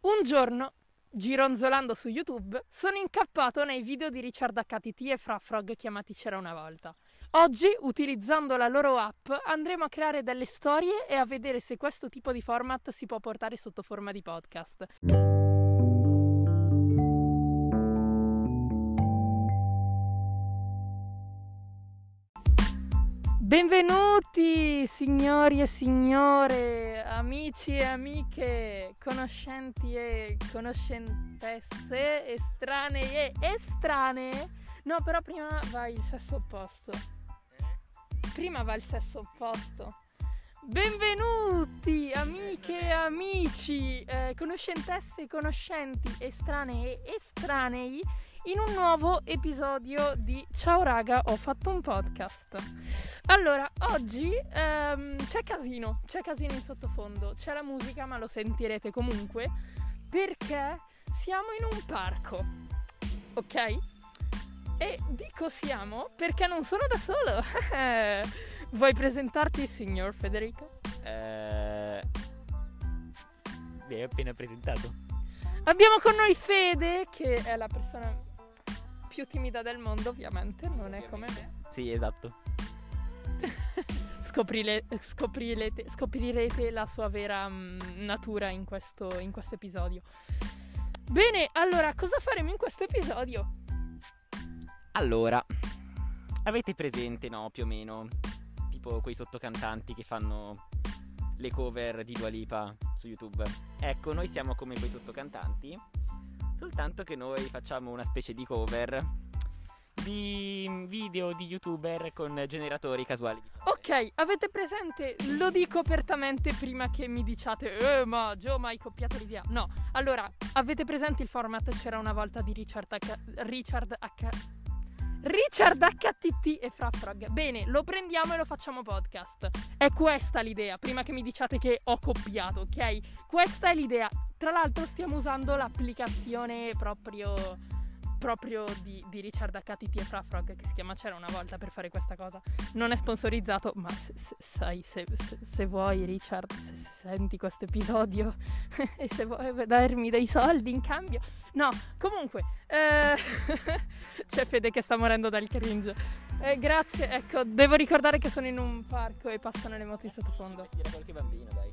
Un giorno, gironzolando su YouTube, sono incappato nei video di Richard HTT e Frafrog chiamati C'era una volta. Oggi, utilizzando la loro app, andremo a creare delle storie e a vedere se questo tipo di format si può portare sotto forma di podcast. Benvenuti signori e signore, amici e amiche, conoscenti e conoscentesse, estranei e estranee. No, però prima va il sesso opposto. Prima va il sesso opposto. Benvenuti amiche e amici, eh, conoscentesse e conoscenti, estranei e estranei in un nuovo episodio di Ciao raga, ho fatto un podcast. Allora, oggi ehm, c'è casino, c'è casino in sottofondo, c'è la musica, ma lo sentirete comunque perché siamo in un parco. Ok? E dico siamo perché non sono da solo. Vuoi presentarti, signor Federico? Eh... Mi hai appena presentato. Abbiamo con noi Fede, che è la persona più timida del mondo, ovviamente, non è come me. Sì, esatto. Scoprile, scoprirete, scoprirete, la sua vera mh, mm, natura in questo, in questo episodio. Bene, allora, cosa faremo in questo episodio? Allora, avete presente, no, più o meno, tipo quei sottocantanti che fanno le cover di Dua Lipa su YouTube? Ecco, noi siamo come quei sottocantanti Soltanto che noi facciamo una specie di cover di video di youtuber con generatori casuali. Ok, avete presente? Lo dico apertamente prima che mi diciate, eh, ma Gio, ma hai copiato l'idea. No, allora, avete presente il format C'era una volta di Richard H. Richard H. Richard HTT e Frafrog. Bene, lo prendiamo e lo facciamo podcast. È questa l'idea, prima che mi diciate che ho copiato, ok? Questa è l'idea. Tra l'altro stiamo usando l'applicazione proprio, proprio di, di, Richard HTT e Frafrog che si chiama C'era una volta per fare questa cosa. Non è sponsorizzato, ma se, se, sai, se, se, vuoi Richard, se, senti questo episodio e se vuoi darmi dei soldi in cambio. No, comunque, eh, c'è Fede che sta morendo dal cringe. Eh, grazie, ecco, devo ricordare che sono in un parco e passano le moto in sottofondo. Dire qualche bambino, dai.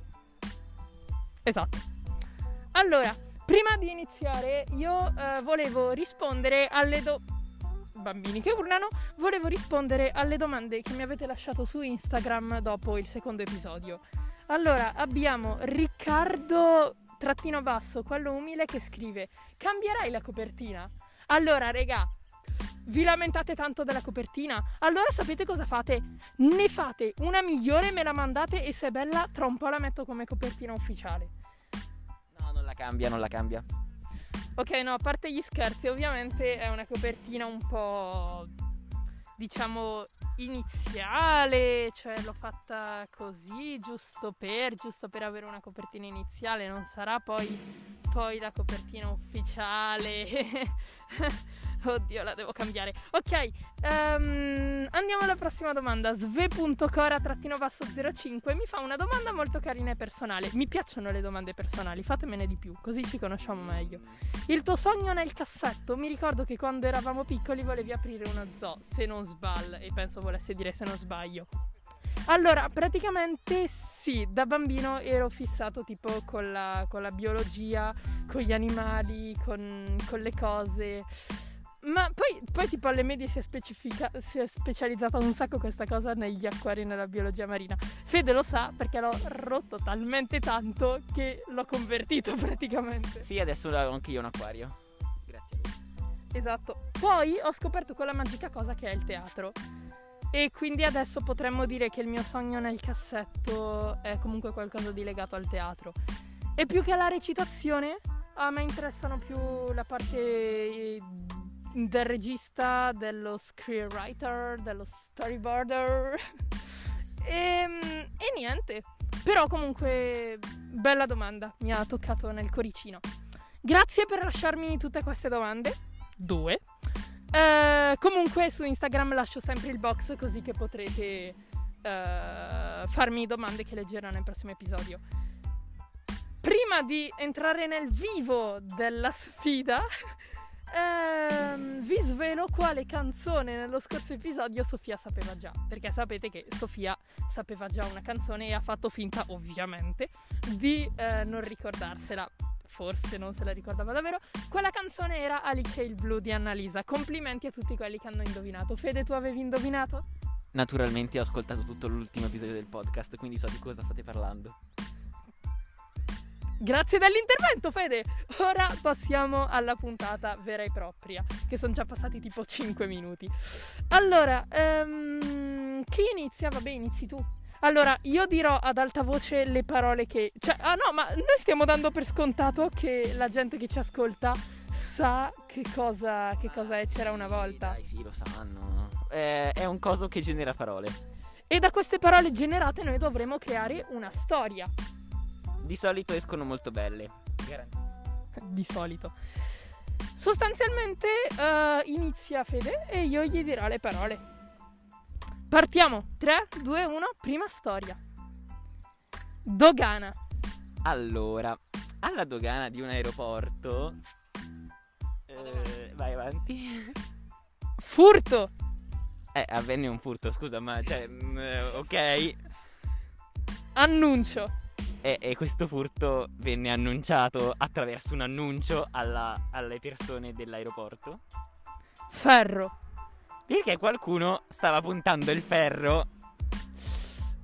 Esatto. Allora, prima di iniziare, io eh, volevo rispondere alle do... bambini che urlano, volevo rispondere alle domande che mi avete lasciato su Instagram dopo il secondo episodio. Allora, abbiamo Riccardo trattino basso, quello umile che scrive: "Cambierai la copertina?". Allora, regà, vi lamentate tanto della copertina? Allora sapete cosa fate? Ne fate una migliore, me la mandate e se è bella, tra un po' la metto come copertina ufficiale cambia, non la cambia. Ok, no, a parte gli scherzi, ovviamente è una copertina un po' diciamo iniziale, cioè l'ho fatta così, giusto per, giusto per avere una copertina iniziale, non sarà poi, poi la copertina ufficiale. Oddio, la devo cambiare. Ok, um, andiamo alla prossima domanda. Sve.cora-05 mi fa una domanda molto carina e personale. Mi piacciono le domande personali, fatemene di più, così ci conosciamo meglio. Il tuo sogno nel cassetto? Mi ricordo che quando eravamo piccoli volevi aprire uno zoo, se non sbaglio, e penso volesse dire se non sbaglio. Allora, praticamente sì, da bambino ero fissato tipo con la, con la biologia, con gli animali, con, con le cose. Ma poi, poi, tipo alle medie si è, si è, specializzata un sacco questa cosa negli acquari e nella biologia marina. Fede lo sa perché l'ho rotto talmente tanto che l'ho convertito praticamente. Sì, adesso ho anche io un acquario. Grazie. Esatto. Poi ho scoperto quella magica cosa che è il teatro. E quindi adesso potremmo dire che il mio sogno nel cassetto è comunque qualcosa di legato al teatro. E più che alla recitazione, a me interessano più la parte del regista, dello screenwriter, dello storyboarder. e, ehm, e niente. Però comunque bella domanda, mi ha toccato nel coricino. Grazie per lasciarmi tutte queste domande. Due. Uh, comunque su Instagram lascio sempre il box così che potrete uh, farmi domande che leggerò nel prossimo episodio. Prima di entrare nel vivo della sfida, ehm, vi svelo quale canzone nello scorso episodio Sofia sapeva già. Perché sapete che Sofia sapeva già una canzone e ha fatto finta, ovviamente, di eh, non ricordarsela. Forse non se la ricordava davvero. Quella canzone era Alice il blu di Annalisa. Complimenti a tutti quelli che hanno indovinato. Fede, tu avevi indovinato? Naturalmente ho ascoltato tutto l'ultimo episodio del podcast, quindi so di cosa state parlando. Grazie dell'intervento, Fede. Ora passiamo alla puntata vera e propria, che sono già passati tipo 5 minuti. Allora, um, chi inizia? Vabbè, inizi tu. Allora, io dirò ad alta voce le parole che... Cioè, ah no, ma noi stiamo dando per scontato che la gente che ci ascolta sa che cosa, che cosa è C'era una volta. Dai, sì, lo sanno. Eh, è un coso che genera parole. E da queste parole generate noi dovremo creare una storia. Di solito escono molto belle. Di solito. Sostanzialmente uh, inizia Fede e io gli dirò le parole. Partiamo. 3, 2, 1, prima storia. Dogana. Allora, alla dogana di un aeroporto... Eh, vai avanti. Furto. Eh, avvenne un furto, scusa, ma... Cioè, mm, ok. Annuncio. E, e, questo furto venne annunciato attraverso un annuncio alla, alle persone dell'aeroporto. Ferro. Perché qualcuno stava puntando il ferro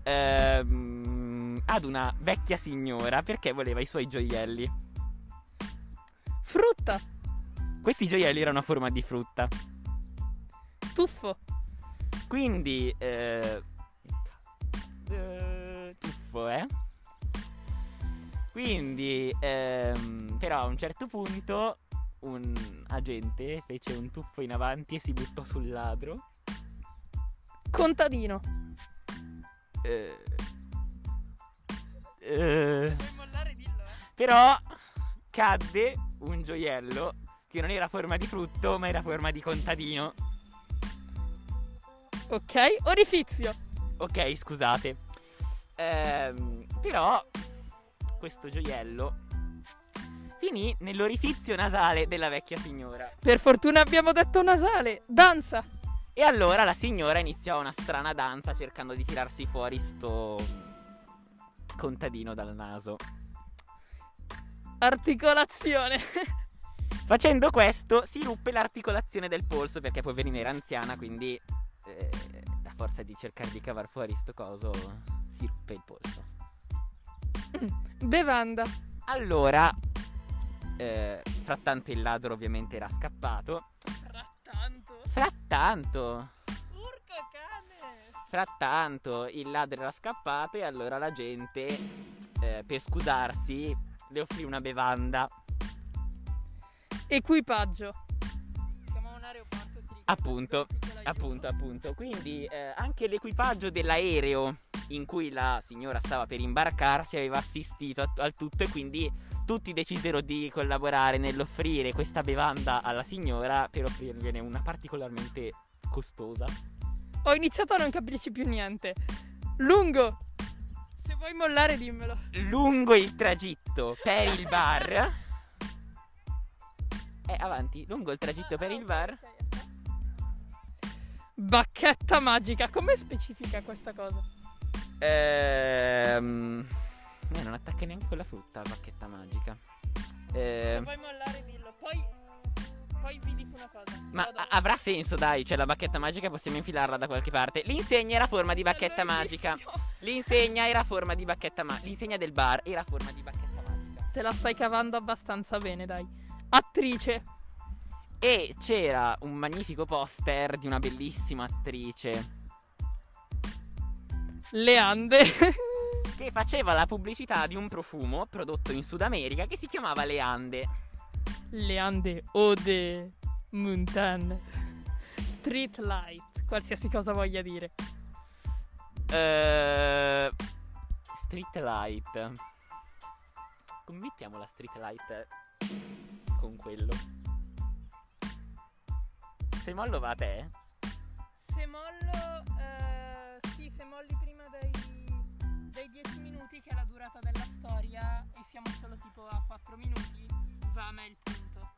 ehm, ad una vecchia signora perché voleva i suoi gioielli. Frutta. Questi gioielli erano a forma di frutta. Tuffo. Quindi... Eh, eh, tuffo, eh? Quindi, ehm, però a un certo punto un agente fece un tuffo in avanti e si buttò sul ladro. Contadino. Eh, eh, Se vuoi mollare dillo, eh. Però cadde un gioiello che non era forma di frutto ma era forma di contadino. Ok, orifizio. Ok, scusate. Ehm, però questo gioiello finì nell'orifizio nasale della vecchia signora. Per fortuna abbiamo detto nasale. Danza. E allora la signora iniziò una strana danza cercando di tirarsi fuori sto contadino dal naso. Articolazione. Facendo questo si ruppe l'articolazione del polso perché poverina era anziana, quindi eh, a forza di cercare di cavar fuori sto coso si ruppe il polso. Mm, bevanda. Allora, eh, frattanto il ladro ovviamente era scappato. Frattanto? Frattanto. Urco cane. Frattanto il ladro era scappato e allora la gente, eh, per scusarsi, le offrì una bevanda. Equipaggio. Siamo a un aeroporto. Appunto, appunto, appunto. Quindi eh, anche l'equipaggio dell'aereo in cui la signora stava per imbarcarsi aveva assistito a- al tutto e quindi tutti decisero di collaborare nell'offrire questa bevanda alla signora per offrirgliene una particolarmente costosa. Ho iniziato a non capirci più niente. Lungo. Se vuoi mollare dimmelo. Lungo il tragitto per il bar. Eh, avanti, lungo il tragitto per il bar. Bacchetta magica, come specifica questa cosa? Ehm... Eh, non attacca neanche con la frutta la bacchetta magica. Se vuoi mollare dillo, poi, poi vi dico una cosa. Ma a- avrà senso, dai, cioè la bacchetta magica possiamo infilarla da qualche parte. L'insegna era a forma di bacchetta Allora, magica. inizio. L'insegna era a forma di bacchetta magica. L'insegna del bar era a forma di bacchetta magica. Te la stai cavando abbastanza bene, dai. Attrice. E c'era un magnifico poster di una bellissima attrice Leande. che faceva la pubblicità di un profumo prodotto in Sud America che si chiamava Leande. Leande Ode Montan. Street light. Qualsiasi cosa voglia dire. Eh, street light. Come mettiamo la street light con quello? Se mollo va a te? Se mollo. sì, se molli prima dei. dei 10 minuti che è la durata della storia e siamo solo tipo a 4 minuti, va a me il punto.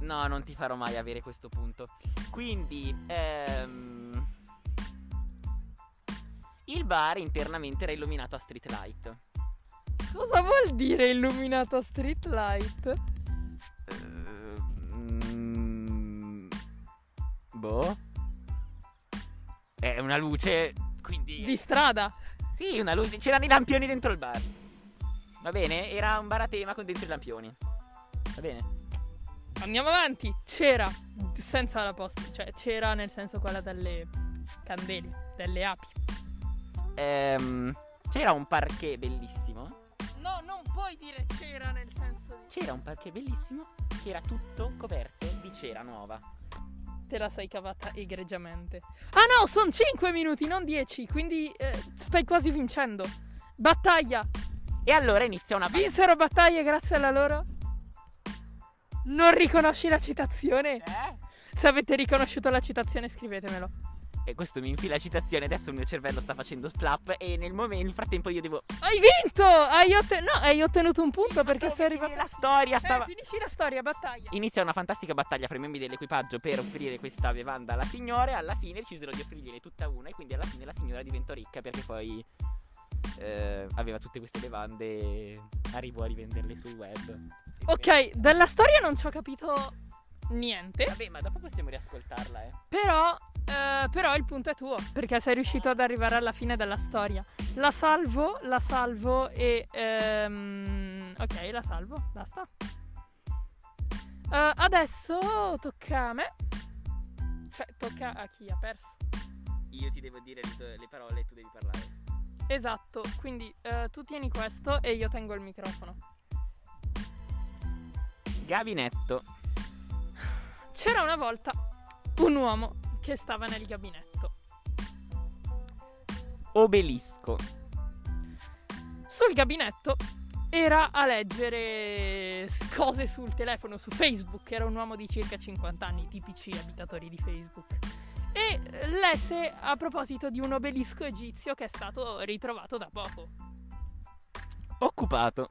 No, non ti farò mai avere questo punto. Quindi, ehm, il bar internamente era illuminato a street light. Cosa vuol dire illuminato a street light? Ehm, boh. È una luce, quindi... Di strada. Sì, una luce. C'erano i lampioni dentro il bar. Va bene? Era un bar a tema con dentro i lampioni. Va bene? Andiamo avanti. C'era, senza la posta, cioè c'era nel senso quella delle candele, delle api. Ehm, c'era un parquet bellissimo. No, non puoi dire c'era nel senso di... C'era un parquet bellissimo che era tutto coperto di cera nuova. Te la sei cavata egregiamente. Ah no, sono 5 minuti, non 10, quindi eh, stai quasi vincendo. Battaglia. E allora inizia una partita. Vinsero battaglie grazie alla loro? Non riconosci la citazione? Eh? Se avete riconosciuto la citazione scrivetemelo. E questo mi infila la citazione, adesso il mio cervello sta facendo splap e nel, momento, nel frattempo io devo... Hai vinto! Hai, otten- no, hai ottenuto un punto perché sei arrivato... La storia stava... Eh, finisci la storia, battaglia. Inizia una fantastica battaglia fra i membri dell'equipaggio per offrire questa bevanda alla signora e alla fine decisero di offrirgliene tutta una e quindi alla fine la signora diventò ricca perché poi eh, aveva tutte queste bevande e arrivò a rivenderle sul web. Ok, della storia non ci ho capito niente. Vabbè, ma dopo possiamo riascoltarla, eh. Però, eh, però il punto è tuo, perché sei riuscito ad arrivare alla fine della storia. La salvo, la salvo e... ehm, ok, la salvo, basta. Eh, adesso tocca a me. Cioè, tocca a chi ha perso. Io ti devo dire le, le parole e tu devi parlare. Esatto, quindi eh, tu tieni questo e io tengo il microfono. Gabinetto. C'era una volta un uomo che stava nel gabinetto. Obelisco. Sul gabinetto era a leggere cose sul telefono, su Facebook. Era un uomo di circa 50 anni, tipici abitatori di Facebook. E lesse a proposito di un obelisco egizio che è stato ritrovato da poco. Occupato.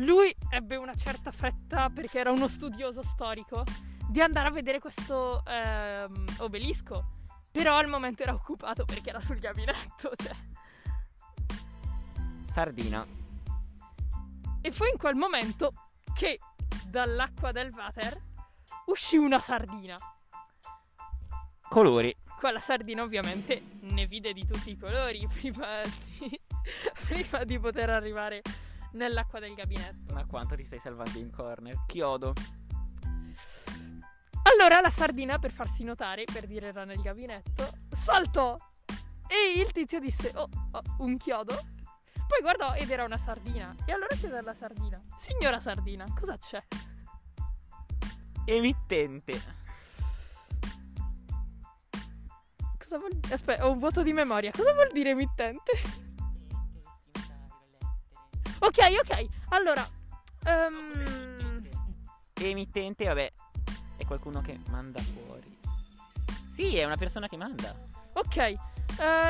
Lui ebbe una certa fretta, perché era uno studioso storico, di andare a vedere questo ehm, obelisco. Però al momento era occupato perché era sul gabinetto. Cioè. Sardina. E fu in quel momento che dall'acqua del water uscì una sardina. Colori. Quella sardina ovviamente ne vide di tutti i colori prima di, prima di poter arrivare nell'acqua del gabinetto. Ma quanto ti stai salvando in corner? Chiodo. Allora la sardina, per farsi notare, per dire era nel gabinetto, saltò. E il tizio disse, oh, oh, un chiodo? Poi guardò ed era una sardina. E allora chiese alla sardina, signora sardina, cosa c'è? Emittente. Cosa vuol dire? Aspetta, ho un vuoto di memoria. Cosa vuol dire emittente? Ok, ok. Allora, ehm, Emittente, vabbè, è qualcuno che manda fuori. Sì, è una persona che manda. ok. Eh,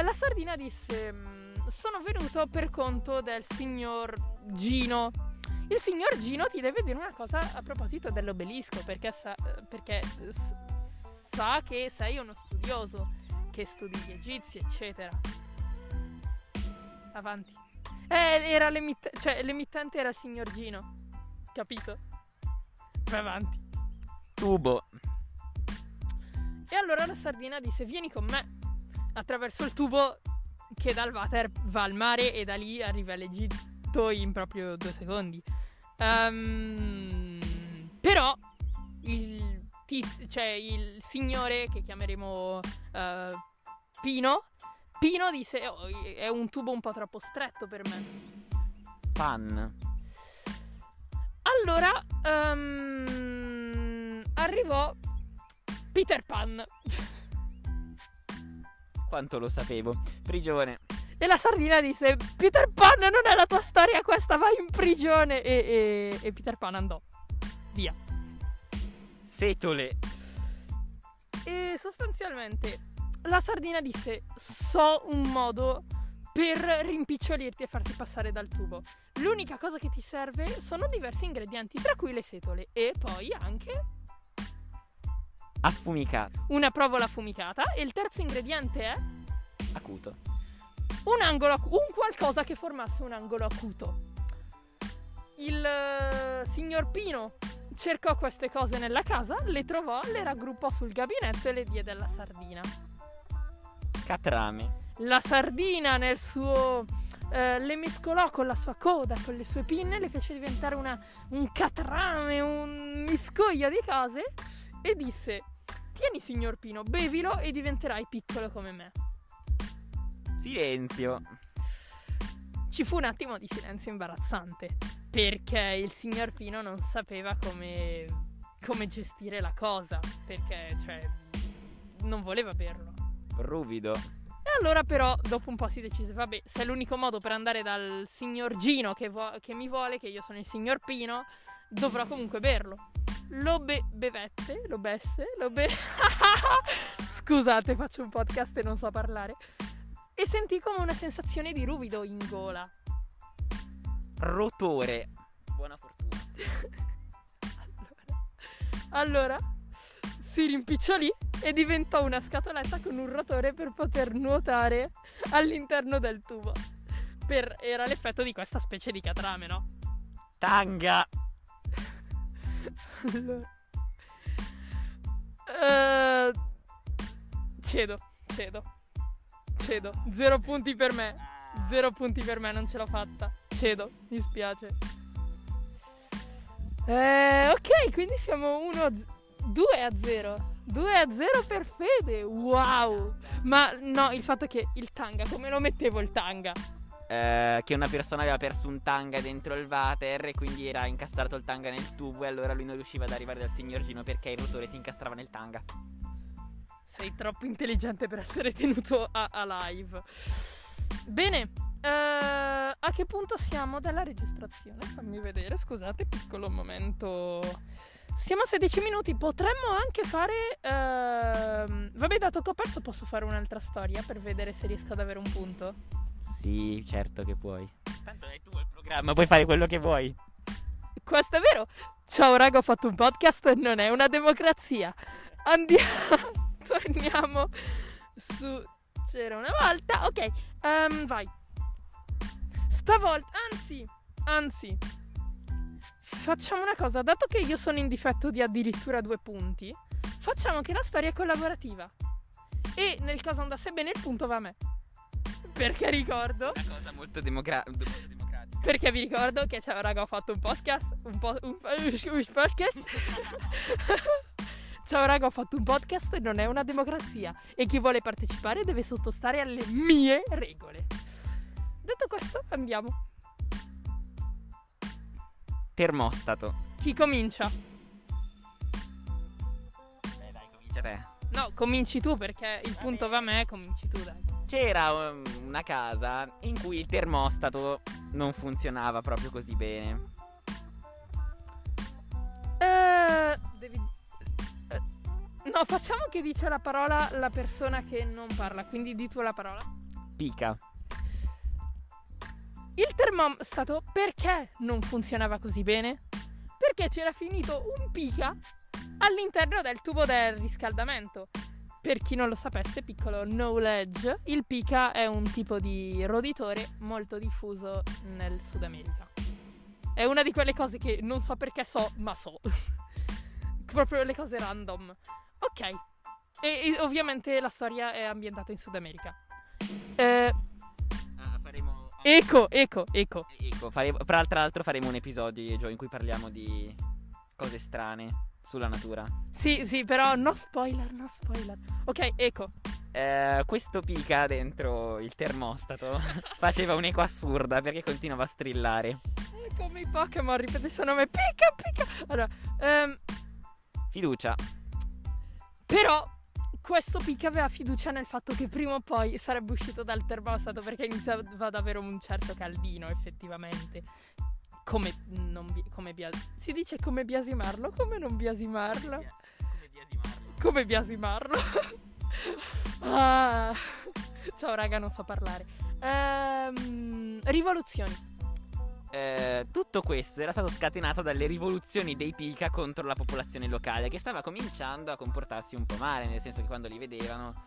la sardina disse, "Mm, sono venuto per conto del signor Gino. Il signor Gino ti deve dire una cosa a proposito dell'obelisco, perché sa, eh, perché sa che sei uno studioso, che studi gli egizi, eccetera. Avanti. Eh, era l'emittente, cioè l'emittente era il signor Gino, capito? Vai avanti. Tubo. E allora la sardina disse: Vieni con me attraverso il tubo che dal water va al mare e da lì arriva all'Egitto in proprio due secondi. Ehm, però il, tiz- cioè il signore che chiameremo eh, Pino, Pino disse: "Oh, È un tubo un po' troppo stretto per me. Pan. Allora ehm, arrivò Peter Pan. Quanto lo sapevo. Prigione. E la sardina disse: Peter Pan, non è la tua storia questa, vai in prigione. E, e- e Peter Pan andò via. Setole. E sostanzialmente la sardina disse: So un modo per rimpicciolirti e farti passare dal tubo. L'unica cosa che ti serve sono diversi ingredienti, tra cui le setole e poi anche Affumicato. una provola affumicata e il terzo ingrediente è Acuto. un angolo acu- un qualcosa che formasse un angolo acuto. Il eh, signor Pino cercò queste cose nella casa, le trovò, le raggruppò sul gabinetto e le diede alla sardina. Catrame. La sardina nel suo eh, le mescolò con la sua coda, con le sue pinne, le fece diventare una- un catrame, un miscoglio di cose e disse: Tieni, signor Pino, bevilo e diventerai piccolo come me. Silenzio. Ci fu un attimo di silenzio imbarazzante perché il signor Pino non sapeva come, come gestire la cosa perché, cioè, non voleva berlo. Ruvido. E allora però dopo un po' si decise, vabbè, se è l'unico modo per andare dal signor Gino che, vo- che mi vuole, che io sono il signor Pino, dovrò comunque berlo. Lo be- bevette, lo besse, lo be... Scusate, faccio un podcast e non so parlare. E sentì come una sensazione di ruvido in gola. Rotore. Buona fortuna. Allora, si rimpicciolì e diventò una scatoletta con un rotore per poter nuotare all'interno del tubo. Per- era l'effetto di questa specie di catrame, no? Tanga. Allora. Eh, cedo, cedo, cedo. Zero punti per me. Zero punti per me, non ce l'ho fatta. Cedo, mi spiace. Eh, ok, quindi siamo 1 2 a 0. 2 a 0 per Fede. Wow. Ma no, il fatto che il tanga, come lo mettevo il tanga? Eh, che una persona aveva perso un tanga dentro il water e quindi era incastrato il tanga nel tubo e allora lui non riusciva ad arrivare dal signor Gino perché il rotore si incastrava nel tanga. Sei troppo intelligente per essere tenuto a, a live. Bene, eh, a che punto siamo della registrazione? Fammi vedere, scusate, piccolo momento. Siamo a 16 minuti, potremmo anche fare... ehm, Vabbè, dato che ho perso posso fare un'altra storia per vedere se riesco ad avere un punto. Sì, certo che puoi. Tanto è tuo il programma, puoi fare quello che vuoi. Questo è vero. Ciao raga, ho fatto un podcast e non è una democrazia. Andiamo, torniamo su C'era una volta. Ok, ehm, vai. Stavolta, anzi, anzi, facciamo una cosa. Dato che io sono in difetto di addirittura due punti, facciamo che la storia è collaborativa. E nel caso andasse bene, il punto va a me. Perché ricordo Una cosa molto democra- molto democratica. perché vi ricordo che ciao raga ho fatto un podcast un po' un, un podcast ciao raga ho fatto un podcast e non è una democrazia e chi vuole partecipare deve sottostare alle mie regole detto questo andiamo Termostato. chi comincia? Beh, dai, comincia te. no cominci tu perché il punto va a me cominci tu dai C'era um, una casa in cui il termostato non funzionava proprio così bene. Eh, devi eh, no facciamo che dice la parola la persona che non parla quindi di tu la parola Pica. Il termostato perché non funzionava così bene? Perché c'era finito un pica all'interno del tubo del riscaldamento. Per chi non lo sapesse, piccolo knowledge, il pica è un tipo di roditore molto diffuso nel Sud America. È una di quelle cose che non so perché so, ma so. Proprio le cose random. Ok. E, e ovviamente la storia è ambientata in Sud America. Eh, eco, eco, eco. Ecco, faremo, tra l'altro faremo un episodio Gio, in cui parliamo di cose strane sulla natura. Sì, sì, però no spoiler, no spoiler. Ok, ecco. Eh, questo pica dentro il termostato faceva un'eco assurda perché continuava a strillare. È come i Pokémon, ripete il suo nome. Pica, pica. Allora, ehm, Fiducia. però questo pica aveva fiducia nel fatto che prima o poi sarebbe uscito dal termostato perché iniziava ad avere un certo caldino, effettivamente. Come non bi- come bia- si dice come biasimarlo, come non biasimarlo? Come biasimarlo. Come biasimarlo? ah. Ciao raga, non so parlare. Ehm, rivoluzioni. Eh, tutto questo era stato scatenato dalle rivoluzioni dei Pika contro la popolazione locale che stava cominciando a comportarsi un po' male, nel senso che quando li vedevano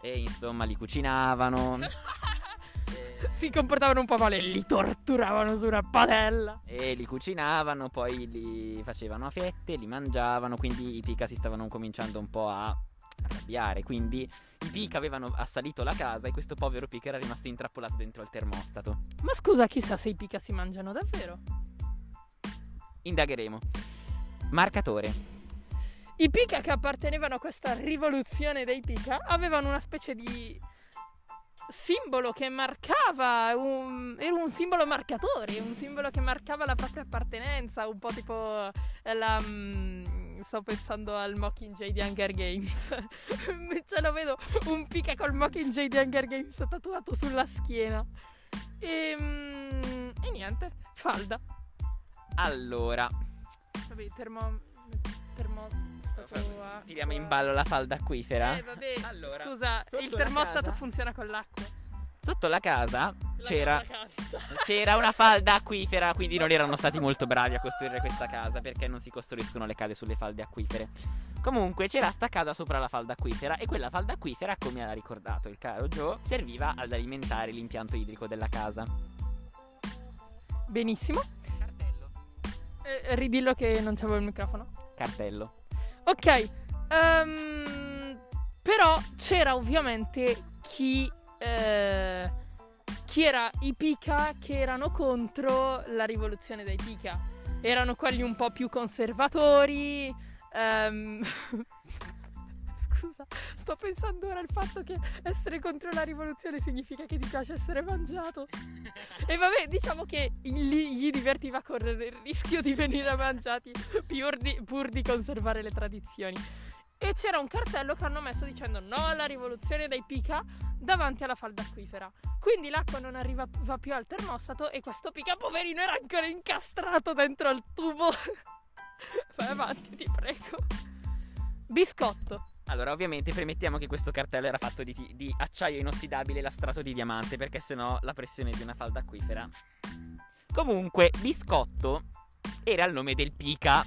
e insomma li cucinavano. si comportavano un po' male, li torturavano su una padella. E li cucinavano, poi li facevano a fette, li mangiavano, quindi i Pika si stavano cominciando un po' a arrabbiare. Quindi i Pika avevano assalito la casa e questo povero Pika era rimasto intrappolato dentro il termostato. Ma scusa, chissà se i Pika si mangiano davvero. Indagheremo. Marcatore. I Pika che appartenevano a questa rivoluzione dei Pika avevano una specie di simbolo che marcava, un, era un simbolo marcatore, un simbolo che marcava la propria appartenenza, un po' tipo la... Sto pensando al Mockingjay di Hunger Games. Ce lo vedo un pica col Mockingjay di Hunger Games tatuato sulla schiena. E, mm, e niente, falda. Allora. Vabbè, termo... termo Tiriamo in ballo la falda acquifera. Eh, vabbè. Allora, Scusa, il termostato funziona con l'acqua. Sotto la casa c'era, c'era una falda acquifera, quindi non erano stati molto bravi a costruire questa casa perché non si costruiscono le case sulle falde acquifere. Comunque c'era sta casa sopra la falda acquifera e quella falda acquifera, come ha ricordato il caro Joe, serviva ad alimentare l'impianto idrico della casa. Benissimo. Cartello. Eh, ridillo che non c'avevo il microfono. Cartello. Ok. Um, però c'era ovviamente chi eh, chi era i Pika che erano contro la rivoluzione dei Pika. Erano quelli un po' più conservatori. Um... Scusa, sto pensando ora al fatto che essere contro la rivoluzione significa che ti piace essere mangiato. E vabbè, diciamo che gli, gli divertiva correre il rischio di venire mangiati pur di, pur di conservare le tradizioni. E c'era un cartello che hanno messo dicendo no alla rivoluzione dei Pika davanti alla falda acquifera. Quindi l'acqua non arriva più al termostato e questo Pika poverino era ancora incastrato dentro al tubo. Vai avanti, ti prego. Biscotto. Allora, ovviamente premettiamo che questo cartello era fatto di, di acciaio inossidabile lastrato di diamante, perché sennò la pressione di una falda acquifera. Comunque, biscotto era il nome del Pika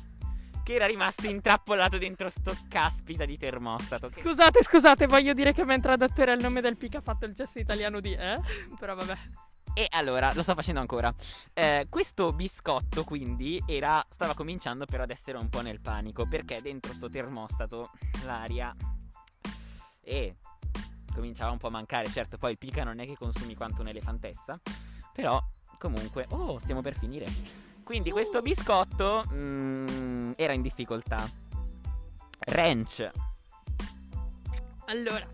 che era rimasto intrappolato dentro sto caspita di termostato. Scusate, scusate, voglio dire che mentre ha detto era il nome del pic ha fatto il gesto italiano di eh? Però vabbè. E allora, lo sto facendo ancora. Eh, questo biscotto quindi era, stava cominciando però ad essere un po' nel panico perché dentro sto termostato l'aria e cominciava un po' a mancare. Certo, poi il pica non è che consumi quanto un'elefantessa, però comunque, oh, stiamo per finire. Quindi questo biscotto mm, era in difficoltà. Ranch. Allora,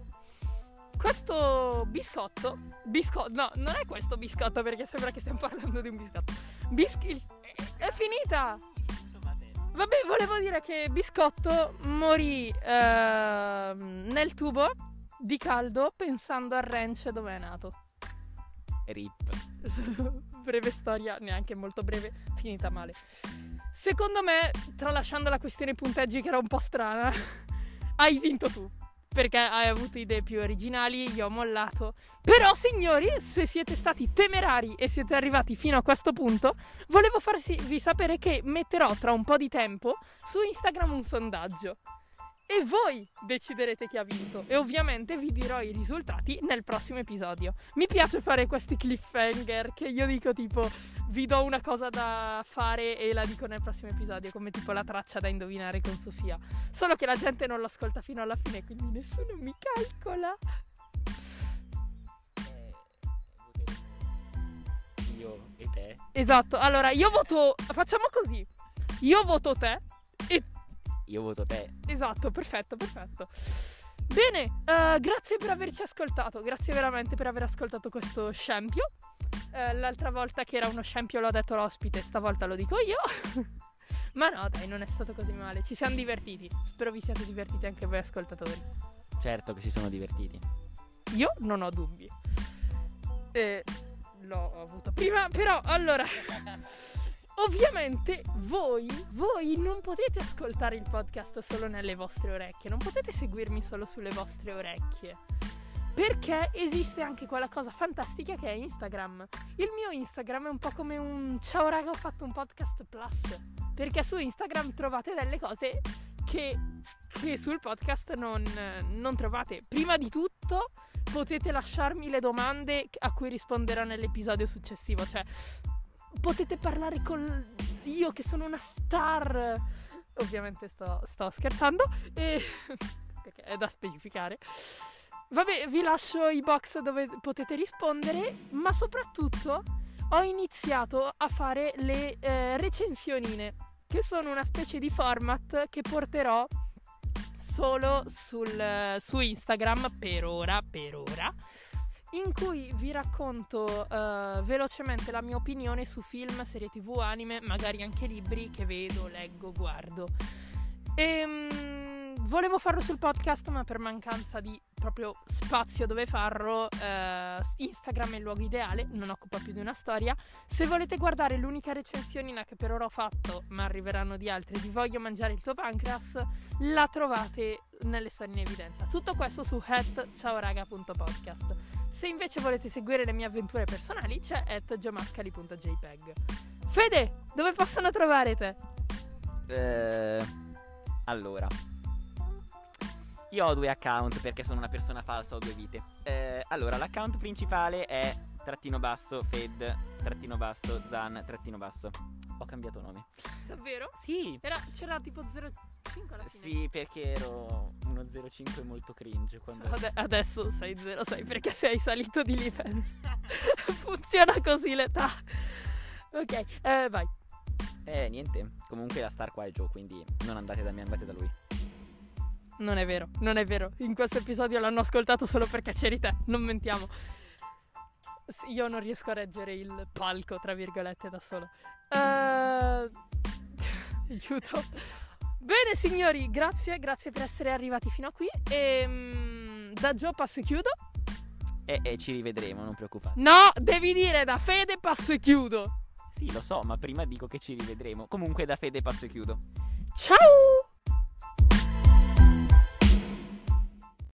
questo biscotto, biscotto, no, non è questo biscotto perché sembra che stiamo parlando di un biscotto. Bisc- è finita. Vabbè, volevo dire che Biscotto morì eh, nel tubo di caldo pensando al ranch dove è nato. Rip. breve storia, neanche molto breve, finita male. Secondo me, tralasciando la questione punteggi che era un po' strana, hai vinto tu. Perché hai avuto idee più originali, io ho mollato. Però, signori, se siete stati temerari e siete arrivati fino a questo punto, volevo farvi sapere che metterò tra un po' di tempo su Instagram un sondaggio e voi deciderete chi ha vinto e ovviamente vi dirò i risultati nel prossimo episodio. Mi piace fare questi cliffhanger che io dico tipo vi do una cosa da fare e la dico nel prossimo episodio come tipo la traccia da indovinare con Sofia. Solo che la gente non lo ascolta fino alla fine quindi nessuno mi calcola. Eh, io e te. Esatto, allora io voto, facciamo così, io voto te e io voto te. Esatto, perfetto, perfetto. Bene, uh, grazie per averci ascoltato, grazie veramente per aver ascoltato questo scempio. Uh, l'altra volta che era uno scempio l'ho detto l'ospite, stavolta lo dico io. Ma no, dai, non è stato così male, ci siamo divertiti. Spero vi siate divertiti anche voi ascoltatori. Certo che si sono divertiti. Io non ho dubbi. Eh, l'ho avuto prima, però allora... Ovviamente voi, voi non potete ascoltare il podcast solo nelle vostre orecchie, non potete seguirmi solo sulle vostre orecchie. Perché esiste anche quella cosa fantastica che è Instagram. Il mio Instagram è un po' come un ciao raga, ho fatto un podcast plus. Perché su Instagram trovate delle cose che, che sul podcast non, non trovate. Prima di tutto potete lasciarmi le domande a cui risponderò nell'episodio successivo. Cioè, potete parlare con io che sono una star. Ovviamente sto, sto scherzando. E... perché è da specificare. Vabbè, vi lascio i box dove potete rispondere, ma soprattutto ho iniziato a fare le eh, recensionine, che sono una specie di format che porterò solo sul, su Instagram per ora, per ora, in cui vi racconto uh, velocemente la mia opinione su film, serie tv, anime, magari anche libri che vedo, leggo, guardo. E, um, volevo farlo sul podcast, ma per mancanza di proprio spazio dove farlo, uh, Instagram è il luogo ideale, non occupa più di una storia. Se volete guardare l'unica recensionina che per ora ho fatto, ma arriveranno di altre, di Voglio mangiare il tuo pancreas, la trovate nelle storie in evidenza. Tutto questo su ciaoraga.podcast. Se invece volete seguire le mie avventure personali c'è at geomascali.jpg. Fede, dove possono trovare te? Eh, allora, io ho due account perché sono una persona falsa, ho due vite. Eh, allora, l'account principale è trattino basso fed trattino basso zan trattino basso. Ho cambiato nome. Davvero? Sì. Era, c'era tipo 05 alla fine. Sì, perché ero uno 05 molto cringe. Quando... Ade- adesso sei 06 perché sei salito di livello. Funziona così l'età. Ok, eh, vai. Eh, niente. Comunque la star qua è Joe, quindi non andate da me, andate da lui. Non è vero, non è vero. In questo episodio l'hanno ascoltato solo perché c'eri te, non mentiamo. Io non riesco a reggere il palco, tra virgolette, da solo. Uh... Aiuto. Bene signori, grazie, grazie per essere arrivati fino a qui. E um, da Gio passo e chiudo. E, e ci rivedremo, non preoccupate. No, devi dire da Fede passo e chiudo. Sì, lo so, ma prima dico che ci rivedremo. Comunque da Fede passo e chiudo. Ciao!